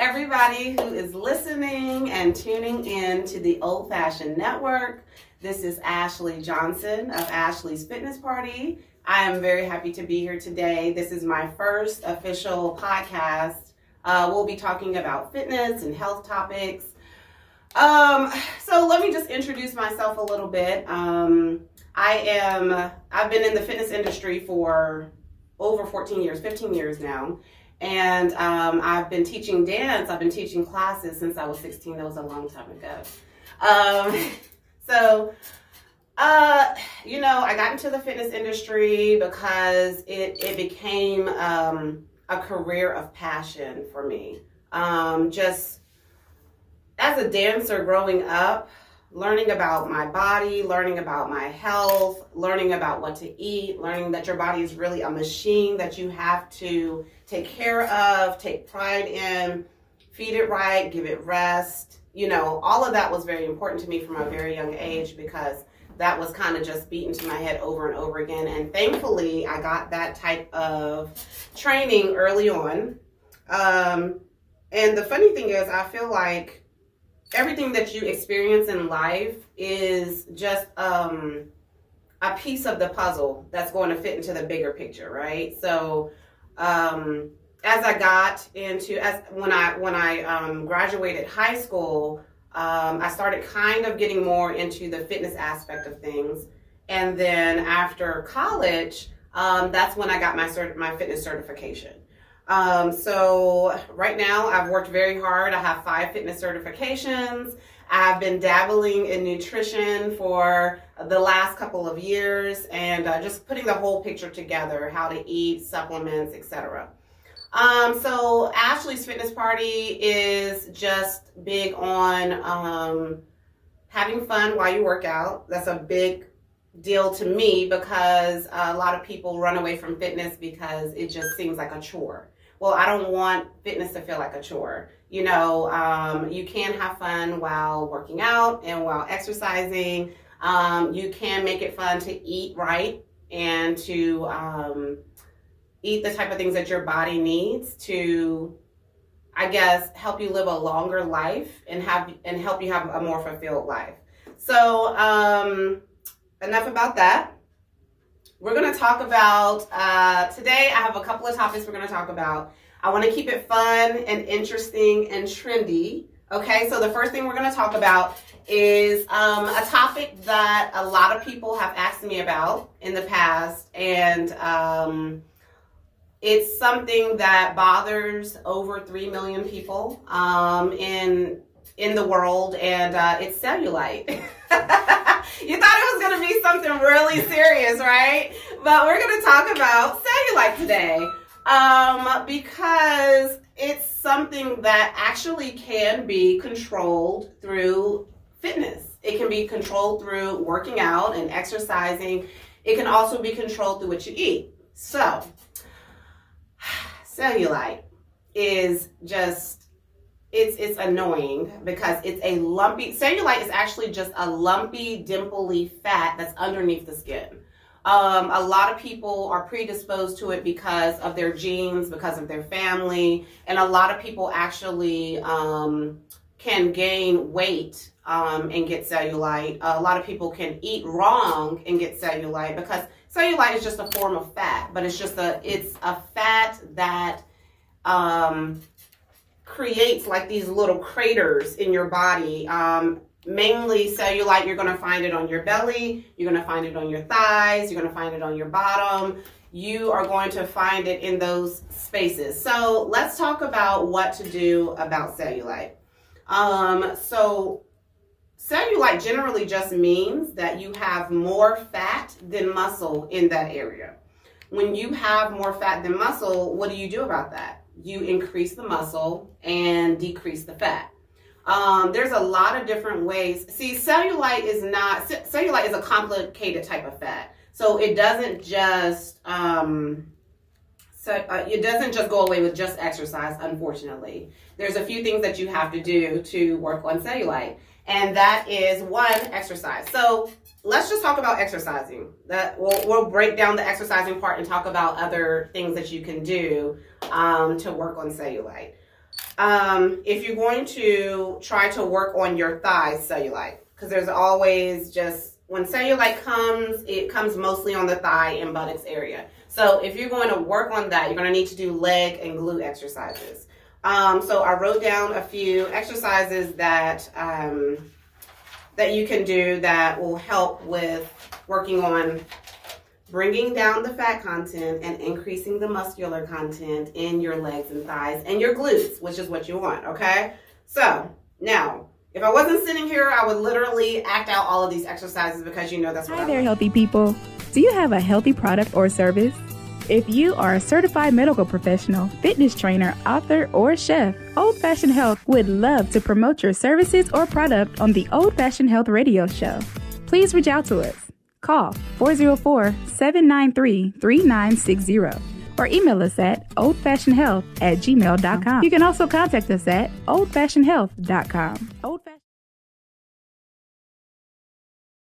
Everybody who is listening and tuning in to the Old Fashioned Network. This is Ashley Johnson of Ashley's Fitness Party. I am very happy to be here today. This is my first official podcast. Uh, we'll be talking about fitness and health topics. Um, so let me just introduce myself a little bit. Um, I am, I've been in the fitness industry for over 14 years, 15 years now. And um, I've been teaching dance. I've been teaching classes since I was 16. That was a long time ago. Um, so, uh, you know, I got into the fitness industry because it, it became um, a career of passion for me. Um, just as a dancer growing up, learning about my body, learning about my health, learning about what to eat, learning that your body is really a machine that you have to take care of, take pride in, feed it right, give it rest. You know, all of that was very important to me from a very young age because that was kind of just beaten to my head over and over again. And thankfully, I got that type of training early on. Um, and the funny thing is, I feel like everything that you experience in life is just um, a piece of the puzzle that's going to fit into the bigger picture, right? So, um, as I got into as when I when I um, graduated high school, um, I started kind of getting more into the fitness aspect of things, and then after college, um, that's when I got my cert- my fitness certification. Um, so right now I've worked very hard. I have five fitness certifications. I've been dabbling in nutrition for the last couple of years and uh, just putting the whole picture together, how to eat, supplements, etc. Um, so Ashley's Fitness Party is just big on um, having fun while you work out. That's a big deal to me because a lot of people run away from fitness because it just seems like a chore well, I don't want fitness to feel like a chore. You know, um, you can have fun while working out and while exercising. Um, you can make it fun to eat right and to um, eat the type of things that your body needs to, I guess, help you live a longer life and have and help you have a more fulfilled life. So, um, enough about that. We're going to talk about, uh, today I have a couple of topics we're going to talk about. I want to keep it fun and interesting and trendy. Okay, so the first thing we're going to talk about is um, a topic that a lot of people have asked me about in the past, and um, it's something that bothers over 3 million people um, in in the world, and uh, it's cellulite. you thought it was going to be something really serious, right? But we're going to talk about cellulite today um, because it's something that actually can be controlled through fitness. It can be controlled through working out and exercising. It can also be controlled through what you eat. So, cellulite is just it's it's annoying because it's a lumpy cellulite is actually just a lumpy dimply fat that's underneath the skin. Um, a lot of people are predisposed to it because of their genes because of their family and a lot of people actually um, can gain weight um, and get cellulite. A lot of people can eat wrong and get cellulite because cellulite is just a form of fat but it's just a it's a fat that um, creates like these little craters in your body. Um, mainly cellulite, you're to find it on your belly, you're to find it on your thighs, you're to find it on your bottom. You are going to find it in those spaces. So let's talk about what to do about cellulite. Um, so cellulite generally just means that you have more fat than muscle in that area. When you have more fat than muscle, what do you do about that? You increase the muscle and decrease the fat. Um, there's a lot of different ways. See, cellulite is not, cellulite is a complicated type of fat. So it doesn't just, um, so uh, it doesn't just go away with just exercise, unfortunately. There's a few things that you have to do to work on cellulite. And that is one, exercise. So let's just talk about exercising. That we'll, we'll break down the exercising part and talk about other things that you can do um, to work on cellulite. Um, if you're going to try to work on your thigh cellulite, because there's always just when cellulite comes, it comes mostly on the thigh and buttocks area. So if you're going to work on that, you're going to need to do leg and glute exercises. Um, so I wrote down a few exercises that um, that you can do that will help with working on bringing down the fat content and increasing the muscular content in your legs and thighs and your glutes, which is what you want, okay? So now, if I wasn't sitting here, I would literally act out all of these exercises because you know that's what Hi I there, love. healthy people. Do you have a healthy product or service? If you are a certified medical professional, fitness trainer, author, or chef, Old Fashioned Health would love to promote your services or product on the Old Fashioned Health radio show. Please reach out to us. Call 404 793 3960 or email us at oldfashionedhealth at gmail.com. You can also contact us at oldfashionedhealth.com. Old Fashioned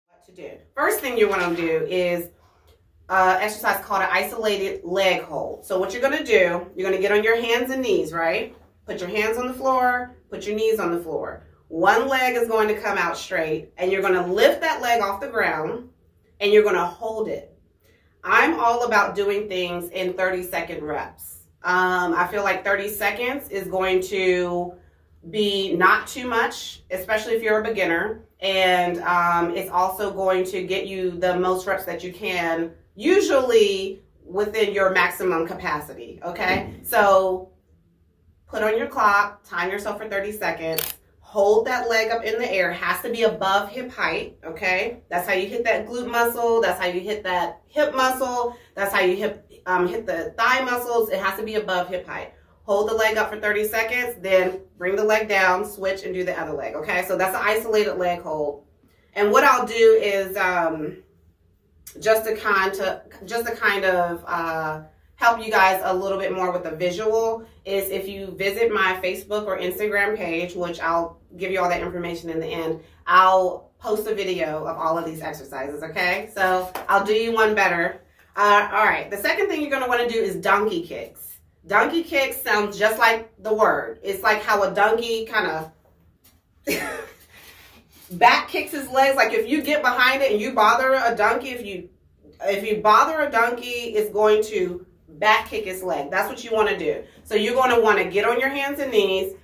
what to do. First thing you want to do is uh, exercise called an isolated leg hold. So what you're going to do, you're going to get on your hands and knees, right? Put your hands on the floor, put your knees on the floor. One leg is going to come out straight, and you're going to lift that leg off the ground, and you're going to hold it. I'm all about doing things in 30 second reps. Um, I feel like 30 seconds is going to be not too much, especially if you're a beginner. And um, it's also going to get you the most reps that you can, usually within your maximum capacity. Okay. So put on your clock, time yourself for 30 seconds. Hold that leg up in the air. Has to be above hip height. Okay. That's how you hit that glute muscle. That's how you hit that hip muscle. That's how you hip, um, hit the thigh muscles. It has to be above hip height hold the leg up for 30 seconds, then bring the leg down, switch, and do the other leg. Okay, so that's an isolated leg hold. And what I'll do is um, just to kind of just to kind of uh, help you guys a little bit more with the visual is if you visit my Facebook or Instagram page, which I'll give you all that information in the end. I'll post a video of all of these exercises. Okay, so I'll do you one better. Uh, all right, the second thing you're going to want to do is donkey kicks. Donkey kicks sounds just like the word. It's like how a donkey kind of back kicks his legs. Like if you get behind it and you bother a donkey, if you if you bother a donkey, it's going to back kick its leg. That's what you want to do. So you're going to want to get on your hands and knees,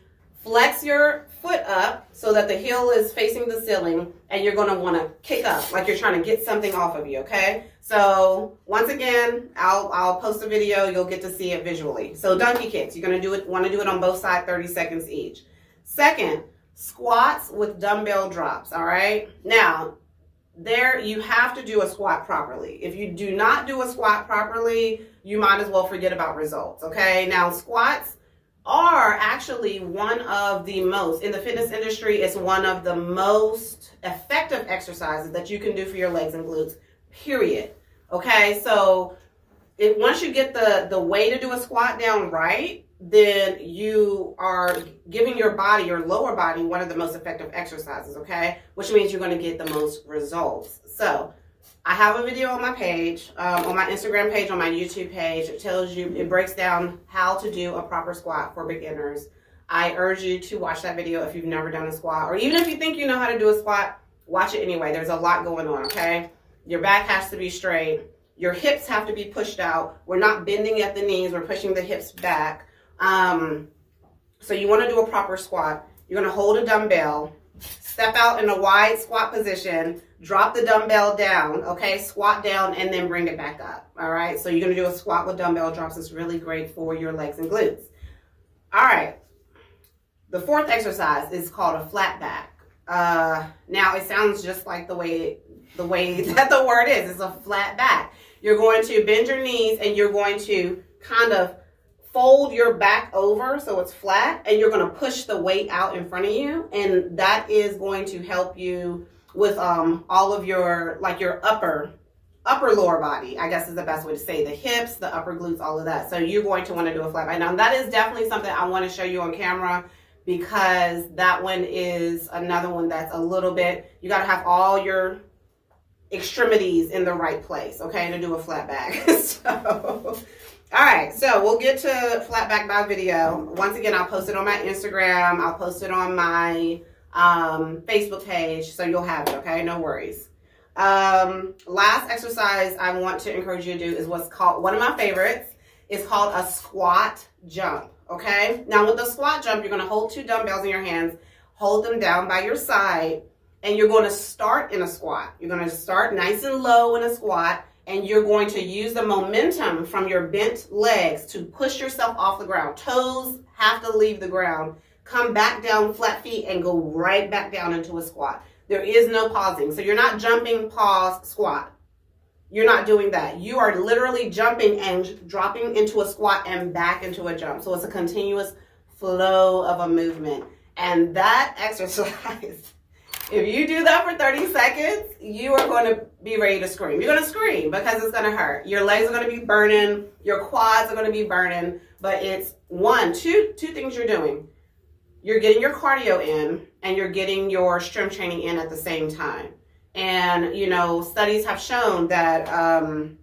flex your foot up so that the heel is facing the ceiling, and you're going to want to kick up like you're trying to get something off of you. Okay. So once again, I'll I'll post a video. You'll get to see it visually. So donkey kicks. You're going to do it. Want to do it on both sides, 30 seconds each. Second, squats with dumbbell drops. All right. Now there you have to do a squat properly. If you do not do a squat properly, you might as well forget about results. Okay. Now squats are actually one of the most in the fitness industry. It's one of the most effective exercises that you can do for your legs and glutes. Period. Okay. So if once you get the the way to do a squat down right, then you are giving your body, your lower body, one of the most effective exercises, okay? Which means you're going to get the most results. So, I have a video on my page, um, on my Instagram page, on my YouTube page. It tells you, it breaks down how to do a proper squat for beginners. I urge you to watch that video if you've never done a squat, or even if you think you know how to do a squat, watch it anyway. There's a lot going on, okay? Your back has to be straight. Your hips have to be pushed out. We're not bending at the knees, we're pushing the hips back. Um, so you want to do a proper squat. You're going to hold a dumbbell, step out in a wide squat position, drop the dumbbell down, okay? Squat down and then bring it back up, all right? So you're going to do a squat with dumbbell drops. It's really great for your legs and glutes. All right. The fourth exercise is called a flat back. Uh, now it sounds just like the way the way that the word is. It's a flat back. You're going to bend your knees and you're going to kind of fold your back over so it's flat and you're going to push the weight out in front of you and that is going to help you with um, all of your like your upper upper lower body i guess is the best way to say the hips the upper glutes all of that. So you're going to want to do a flat back now that is definitely something i want to show you on camera because that one is another one that's a little bit you got to have all your extremities in the right place okay to do a flat back. So all right, so we'll get to flat back dog video. Once again, I'll post it on my Instagram. I'll post it on my um, Facebook page, so you'll have it. Okay, no worries. Um, last exercise I want to encourage you to do is what's called one of my favorites. It's called a squat jump. Okay. Now with the squat jump, you're going to hold two dumbbells in your hands, hold them down by your side, and you're going to start in a squat. You're going to start nice and low in a squat, and you're going to use the momentum from your bent legs to push yourself off the ground. Toes have to leave the ground. Come back down flat feet and go right back down into a squat. There is no pausing. So you're not jumping, pause, squat. You're not doing that. You are literally jumping and dropping into a squat and back into a jump. So it's a continuous flow of a movement. And that exercise if you do that for 30 seconds, you are going to be ready to scream. You're going to scream because it's going to hurt. Your legs are going to be burning, your quads are going to be burning, but it's one, two, two things you're doing. You're getting your cardio in and you're getting your strength training in at the same time. And, you know, studies have shown that um,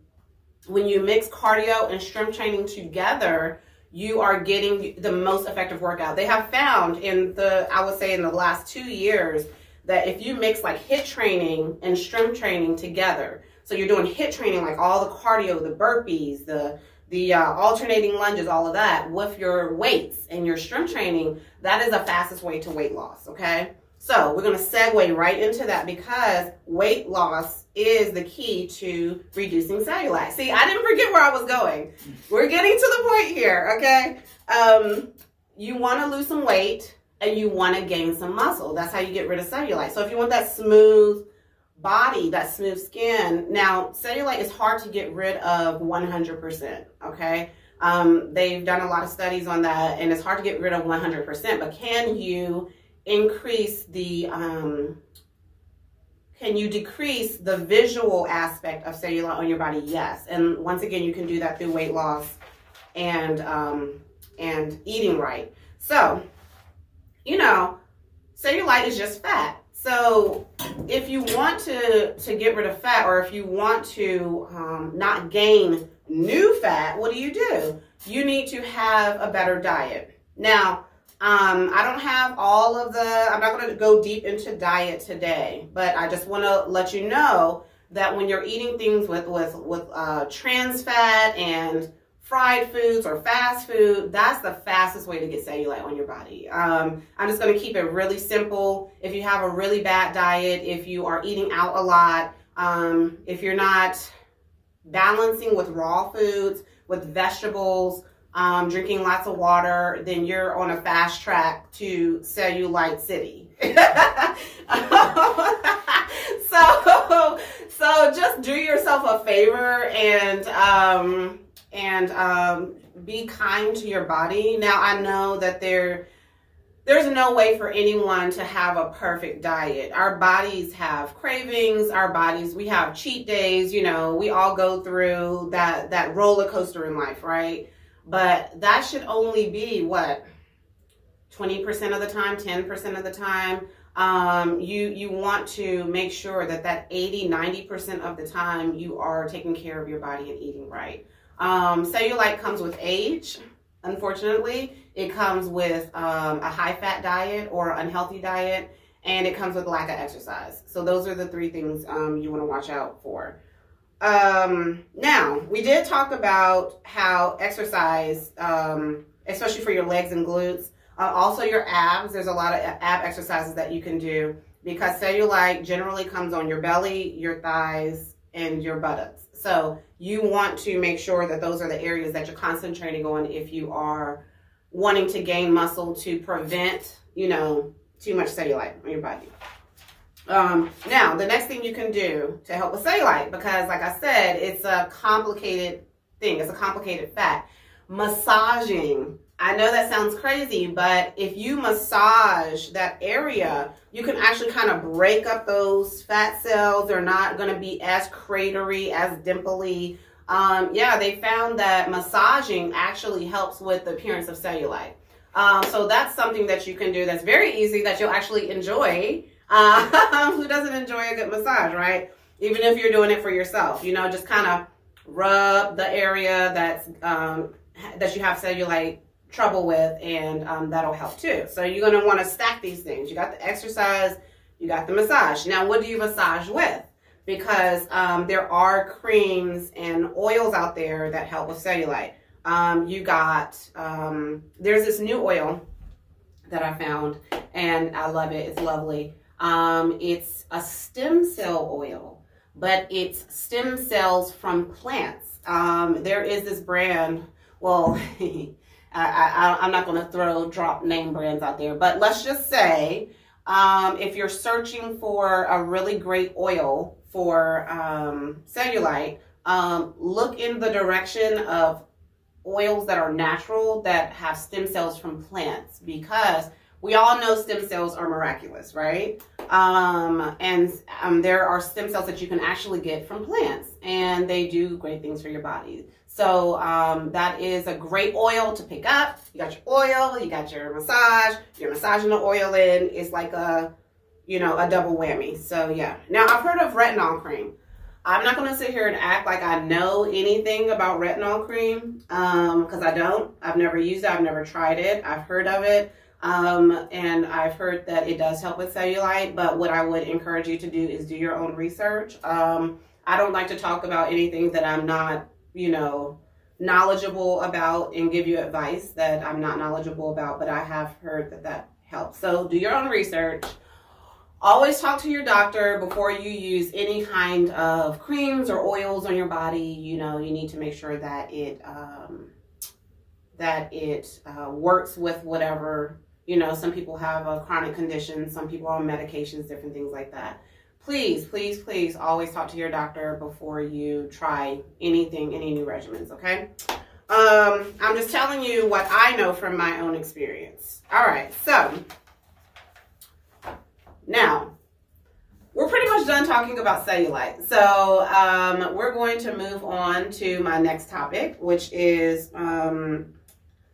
when you mix cardio and strength training together, you are getting the most effective workout. They have found in the, I would say in the last two years, that if you mix like HIIT training and strength training together, so you're doing HIIT training like all the cardio, the burpees, the the uh, alternating lunges, all of that with your weights and your strength training, that is the fastest way to weight loss. Okay. So we're going to segue right into that because weight loss is the key to reducing cellulite. See, I didn't forget where I was going. We're getting to the point here. Okay. Um, you want to lose some weight and you want to gain some muscle. That's how you get rid of cellulite. So if you want that smooth body, that smooth skin, now cellulite is hard to get rid of 100%. Okay. Um, they've done a lot of studies on that and it's hard to get rid of 100%, but can you increase the, um, can you decrease the visual aspect of cellulite on your body? Yes. And once again, you can do that through weight loss and, um, and eating right. So you know, cellulite is just fat. So if you want to, to get rid of fat or if you want to um, not gain new fat, what do you do? You need to have a better diet. Now, um, I don't have all of the, I'm not going to go deep into diet today, but I just want to let you know that when you're eating things with, with, with uh, trans fat and fried foods or fast food, that's the fastest way to get cellulite on your body. Um, I'm just going to keep it really simple. If you have a really bad diet, if you are eating out a lot, um, if you're not balancing with raw foods, with vegetables, um, drinking lots of water, then you're on a fast track to cellulite city. so, so just do yourself a favor and um, and um, be kind to your body. Now I know that there there's no way for anyone to have a perfect diet. Our bodies have cravings, our bodies we have cheat days, you know, we all go through that that roller coaster in life, right? But that should only be what 20% of the time, 10% of the time. Um, you you want to make sure that that 80, 90% of the time you are taking care of your body and eating right. Um, cellulite comes with age, unfortunately. It comes with um, a high fat diet or unhealthy diet, and it comes with lack of exercise. So, those are the three things um, you want to watch out for. Um, now, we did talk about how exercise, um, especially for your legs and glutes, uh, also your abs, there's a lot of ab exercises that you can do because cellulite generally comes on your belly, your thighs, and your buttocks. So you want to make sure that those are the areas that you're concentrating on if you are wanting to gain muscle to prevent, you know, too much cellulite on your body. Um, now, the next thing you can do to help with cellulite, because like I said, it's a complicated thing, it's a complicated fat. Massaging I know that sounds crazy, but if you massage that area, you can actually kind of break up those fat cells. They're not going to be as cratery, as dimply. Um, yeah, they found that massaging actually helps with the appearance of cellulite. Um, so that's something that you can do that's very easy that you'll actually enjoy. Uh, who doesn't enjoy a good massage, right? Even if you're doing it for yourself, you know, just kind of rub the area that's um, that you have cellulite trouble with, and um, that'll help too. So you're gonna want to stack these things. You got the exercise, you got the massage. Now, what do you massage with? Because um, there are creams and oils out there that help with cellulite. Um, you got um, there's this new oil that I found, and I love it. It's lovely. Um, it's a stem cell oil, but it's stem cells from plants. Um, there is this brand. Well, I, am not going to throw drop name brands out there, but let's just say um, if you're searching for a really great oil for um, cellulite, um, look in the direction of oils that are natural that have stem cells from plants because we all know stem cells are miraculous, right? Um, and um, there are stem cells that you can actually get from plants, and they do great things for your body. So um, that is a great oil to pick up. You got your oil, you got your massage, you're massaging the oil in. It's like a, you know, a double whammy. So yeah. Now I've heard of retinol cream. I'm not going to sit here and act like I know anything about retinol cream because um, I don't. I've never used it. I've never tried it. I've heard of it. Um, and I've heard that it does help with cellulite, but what I would encourage you to do is do your own research. Um, I don't like to talk about anything that I'm not, you know, knowledgeable about and give you advice that I'm not knowledgeable about, but I have heard that that helps. So do your own research. Always talk to your doctor before you use any kind of creams or oils on your body. You know, you need to make sure that it um, that it uh, works with whatever. You know, some people have a chronic condition, some people are on medications, different things like that. Please, please, please always talk to your doctor before you try anything, any new regimens, okay? Um, I'm just telling you what I know from my own experience. All right, so now, we're pretty much done talking about cellulite. So um, we're going to move on to my next topic, which is um,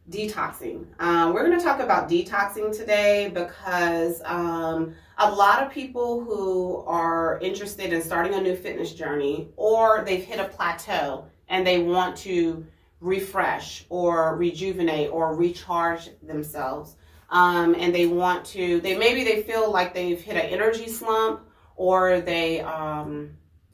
detoxing. Um, we're going to talk about detoxing today because um, a lot of people who are interested in starting a new fitness journey or they've hit a plateau and they want to refresh or rejuvenate or recharge themselves um, and they want to they maybe they feel like they've hit an energy slump or they um,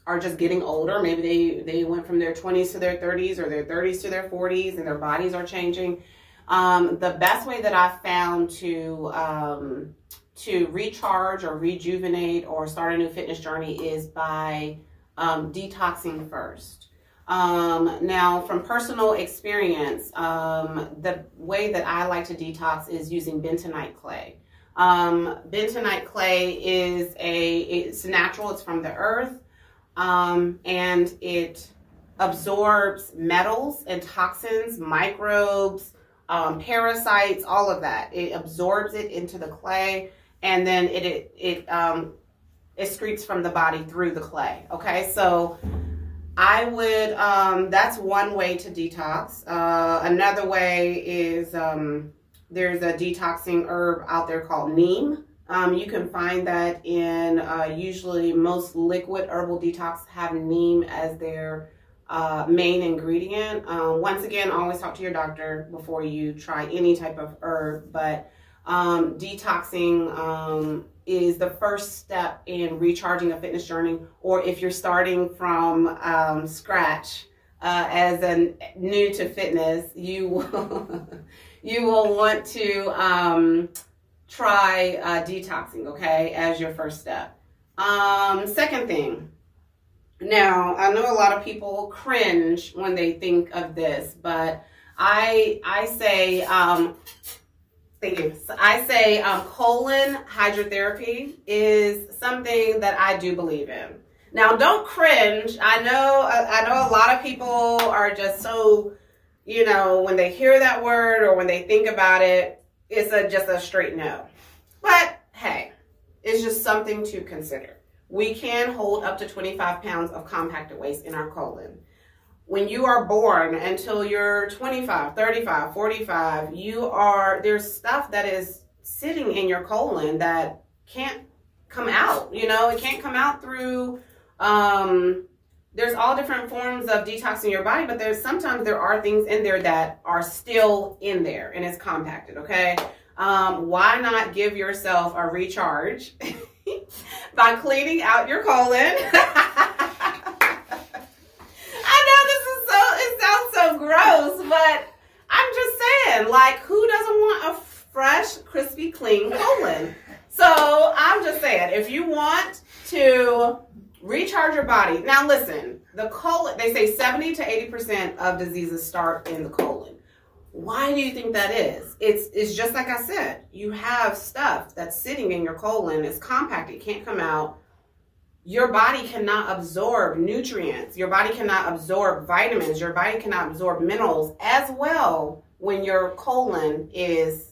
are just getting older maybe they they went from their 20s to their 30s or their 30s to their 40s and their bodies are changing um, the best way that i've found to um, to recharge or rejuvenate or start a new fitness journey is by um, detoxing first um, now, from personal experience, um, the way that I like to detox is using bentonite clay. Um, bentonite clay is a it's natural. It's from the earth, and it absorbs metals and toxins, microbes, um, parasites, all of that. It absorbs it into the clay, and then it it, it um, excretes from the body through the clay. Okay, so I would, um, that's one way to detox. Uh, another way is um, there's a detoxing herb out there called neem. Um, you can find that in uh, usually most liquid herbal detox have neem as their uh, main ingredient. Um, once again, always talk to your doctor before you try any type of herb, but um, detoxing um, is the first step in recharging a fitness journey, or if you're starting from um, scratch uh, as a new to fitness, you will you will want to um, try uh, detoxing, okay, as your first step. Um, second thing. Now, I know a lot of people cringe when they think of this, but I I say um, Thank you. So I say um, colon hydrotherapy is something that I do believe in. Now, don't cringe. I know. I know a lot of people are just so, you know, when they hear that word or when they think about it, it's a just a straight no. But hey, it's just something to consider. We can hold up to 25 pounds of compacted waste in our colon when you are born until you're 25, 35, 45, you are, there's stuff that is sitting in your colon that can't come out. You know, it can't come out through, um, there's all different forms of detoxing your body, but there's sometimes there are things in there that are still in there and it's compacted, okay? Um, why not give yourself a recharge by cleaning out your colon? I know this is so, it sounds so gross, but I'm just saying, like, who doesn't want a fresh, crispy, clean colon? So I'm just saying, if you want to recharge your body. Now, listen, the colon, they say 70 to 80% of diseases start in the colon. Why do you think that is? It's, it's just like I said, you have stuff that's sitting in your colon, it's compact, it can't come out. Your body cannot absorb nutrients, your body cannot absorb vitamins, your body cannot absorb minerals as well when your colon is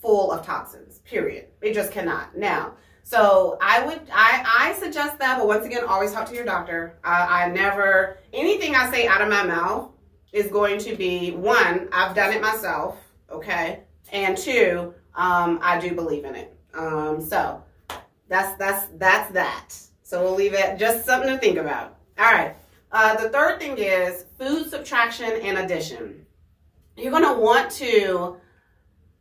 full of toxins, period. It just cannot. Now, so I would, I, I suggest that, but once again, always talk to your doctor. I, I never, anything I say out of my mouth is going to be one, I've done it myself, okay, and two, um, I do believe in it. Um, so that's that's that's that. So we'll leave it just something to think about. All right. Uh, the third thing is food subtraction and addition. You're to want to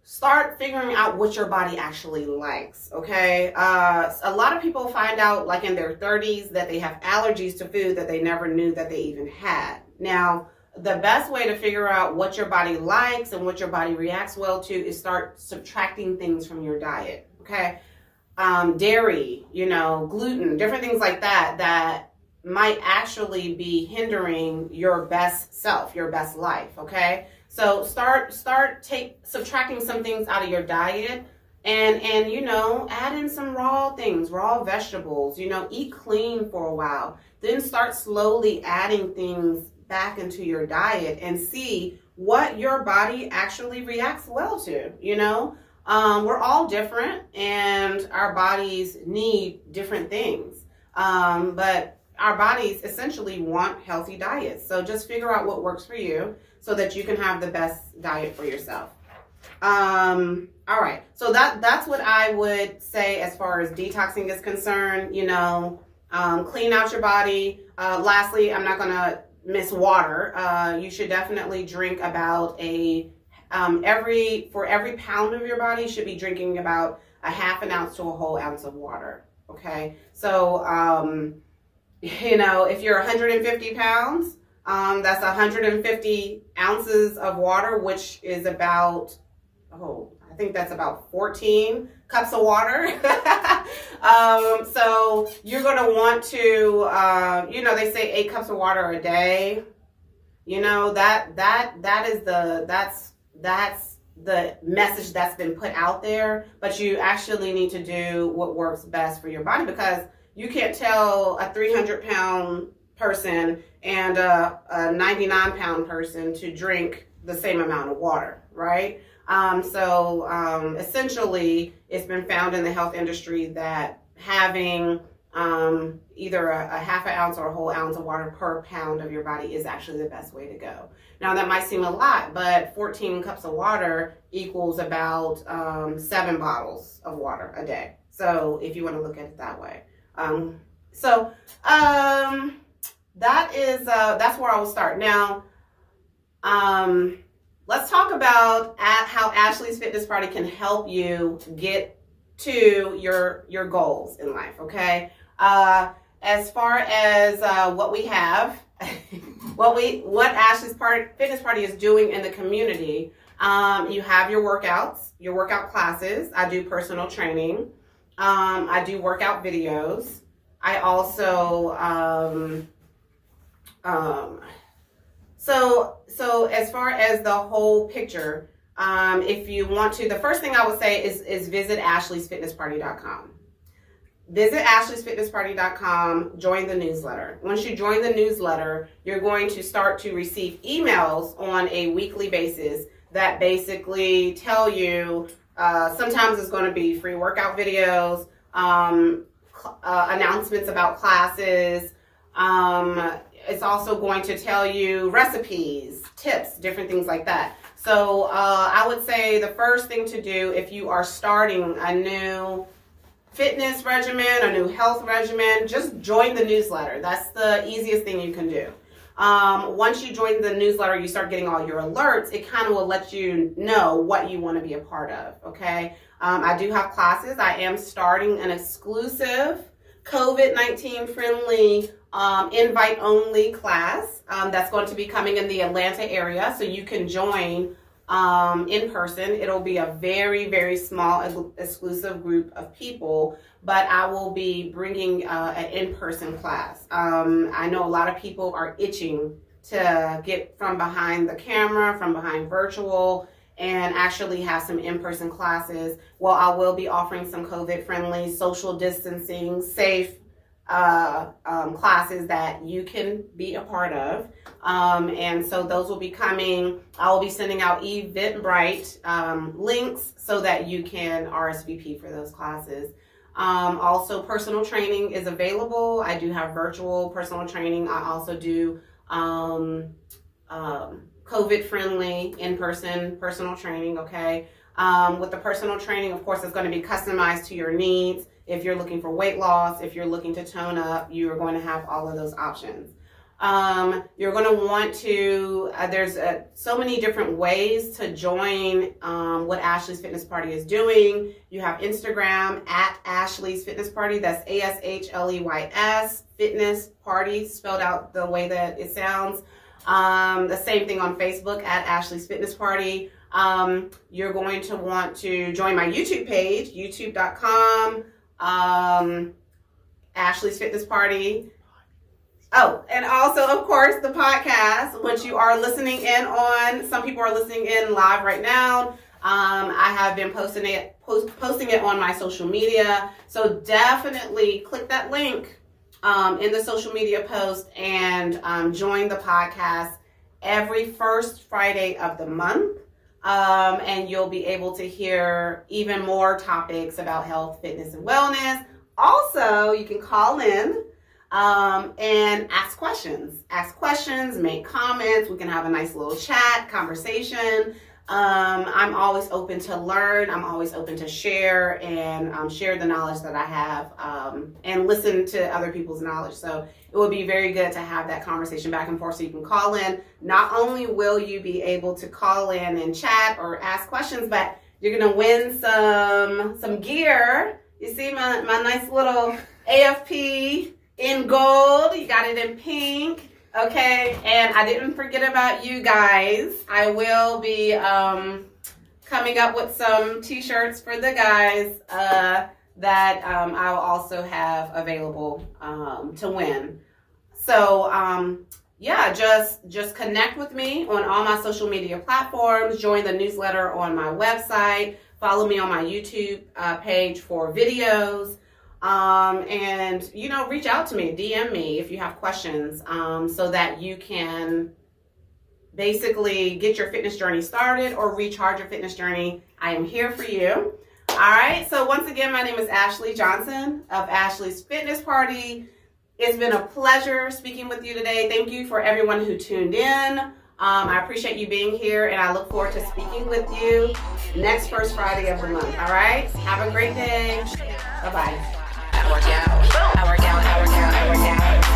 start figuring out what your body actually likes okay uh, a lot of people find out like in their 30s that they have allergies to food that they never knew that they even had now the best way to figure out what your body likes and what your body reacts well to is start subtracting things from your diet okay? Um, dairy you know gluten different things like that that might actually be hindering your best self your best life okay? So start start take subtracting some things out of your diet and and you know add in some raw things raw vegetables you know eat clean for a while. Then start slowly adding things back into your diet and see what your body actually reacts well to you know um, we're all different and our bodies need different things um, but our bodies essentially want healthy diets so just figure out what works for you so that you can have the best diet for yourself. Um, all right. So that that's what I would say as far as detoxing is concerned. You know, um, clean out your body. Uh, lastly, I'm not gonna miss water. Uh, you should definitely drink about a um, every for every pound of your body should be drinking about a half an ounce to a whole ounce of water. Okay. So um, you know, if you're 150 pounds, um, that's 150 ounces of water, which is about, oh, I think that's about 14 cups of water. um, so you're going to want to, uh, you know, they say eight cups of water a day. You know, that, that, that is the, that's, that's the message that's been put out there, but you actually need to do what works best for your body because you can't tell a 300 pound person and a, a 99 pound person to drink the same amount of water, right? Um, so um, essentially, it's been found in the health industry that having um, either a, a, half an ounce or a whole ounce of water per pound of your body is actually the best way to go. Now, that might seem a lot, but 14 cups of water equals about um, seven bottles of water a day. So, if you want to look at it that way. Um, so, um, that is uh, that's where I will start. Now, um, let's talk about at how Ashley's Fitness Party can help you get to your your goals in life. Okay, uh, as far as uh, what we have, what we what Ashley's part, Fitness Party is doing in the community. Um, you have your workouts, your workout classes. I do personal training. Um, I do workout videos. I also um, um, so, so as far as the whole picture, um, if you want to, the first thing I would say is, is visit ashleysfitnessparty.com. Visit ashleysfitnessparty.com, join the newsletter. Once you join the newsletter, you're going to start to receive emails on a weekly basis that basically tell you uh, sometimes it's going to be free workout videos, um, uh, announcements about classes, um, it's also going to tell you recipes, tips, different things like that. So uh, I would say the first thing to do if you are starting a new fitness regimen, a new health regimen, just join the newsletter. That's the easiest thing you can do. Um, once you join the newsletter, you start getting all your alerts. It kind of will let you know what you want to be a part of. Okay. Um, I do have classes. I am starting an exclusive COVID 19 friendly um, invite only class um, that's going to be coming in the Atlanta area. So you can join um, in person. It'll be a very, very small exclusive group of people, but I will be bringing uh, an in person class. Um, I know a lot of people are itching to get from behind the camera, from behind virtual, and actually have some in person classes. Well, I will be offering some COVID friendly, social distancing, safe uh, um, classes that you can be a part of. Um, and so those will be coming. I will be sending out Eventbrite um, links so that you can RSVP for those classes. Um, also, personal training is available. I do have virtual personal training. I also do um, um, COVID friendly in person personal training. Okay. with the personal training, of course, it's going to be customized to your needs. If you're looking for weight loss, if you're looking to tone up, you are going to have all of those options. Um, you're going to want to, uh, there's uh, so many different ways to join um, what Ashley's Fitness Party is doing. You have Instagram at Ashley's Fitness Party. That's A S H L E Y S, Fitness Party, spelled out the way that it sounds. Um, the same thing on Facebook at Ashley's Fitness Party. Um, you're going to want to join my YouTube page, youtube.com um, Ashley's Fitness Party. Oh, and also, of course, the podcast, which you are listening in on. Some people are listening in live right now. Um, I have been posting it, post, posting it on my social media. So definitely click that link um, in the social media post and um, join the podcast every first Friday of the month. Um, and you'll be able to hear even more topics about health, fitness, and wellness. Also, you can call in um, and ask questions. Ask questions, make comments. We can have a nice little chat, conversation. Um, I'm always open to learn. I'm always open to share and um, share the knowledge that I have um, and listen to other people's knowledge. So it would be very good to have that conversation back and forth so you can call in. Not only will you be able to call in and chat or ask questions, but you're gonna win some some gear. You see my, my nice little AFP in gold. You got it in pink. Okay, and I didn't forget about you guys. I will be um, coming up with some t-shirts for the guys uh, that um, I will also have available um, to win. So um, yeah, just just connect with me on all my social media platforms. Join the newsletter on my website. Follow me on my YouTube uh, page for videos. Um, and you know, reach out to me, DM me if you have questions, um, so that you can basically get your fitness journey started or recharge your fitness journey. I am here for you. All right. So once again, my name is Ashley Johnson of Ashley's Fitness Party. It's been a pleasure speaking with you today. Thank you for everyone who tuned in. Um, I appreciate you being here, and I look forward to speaking with you next first Friday of the month. All right. Have a great day. Bye bye. I work out. I work out. I work out. I work out.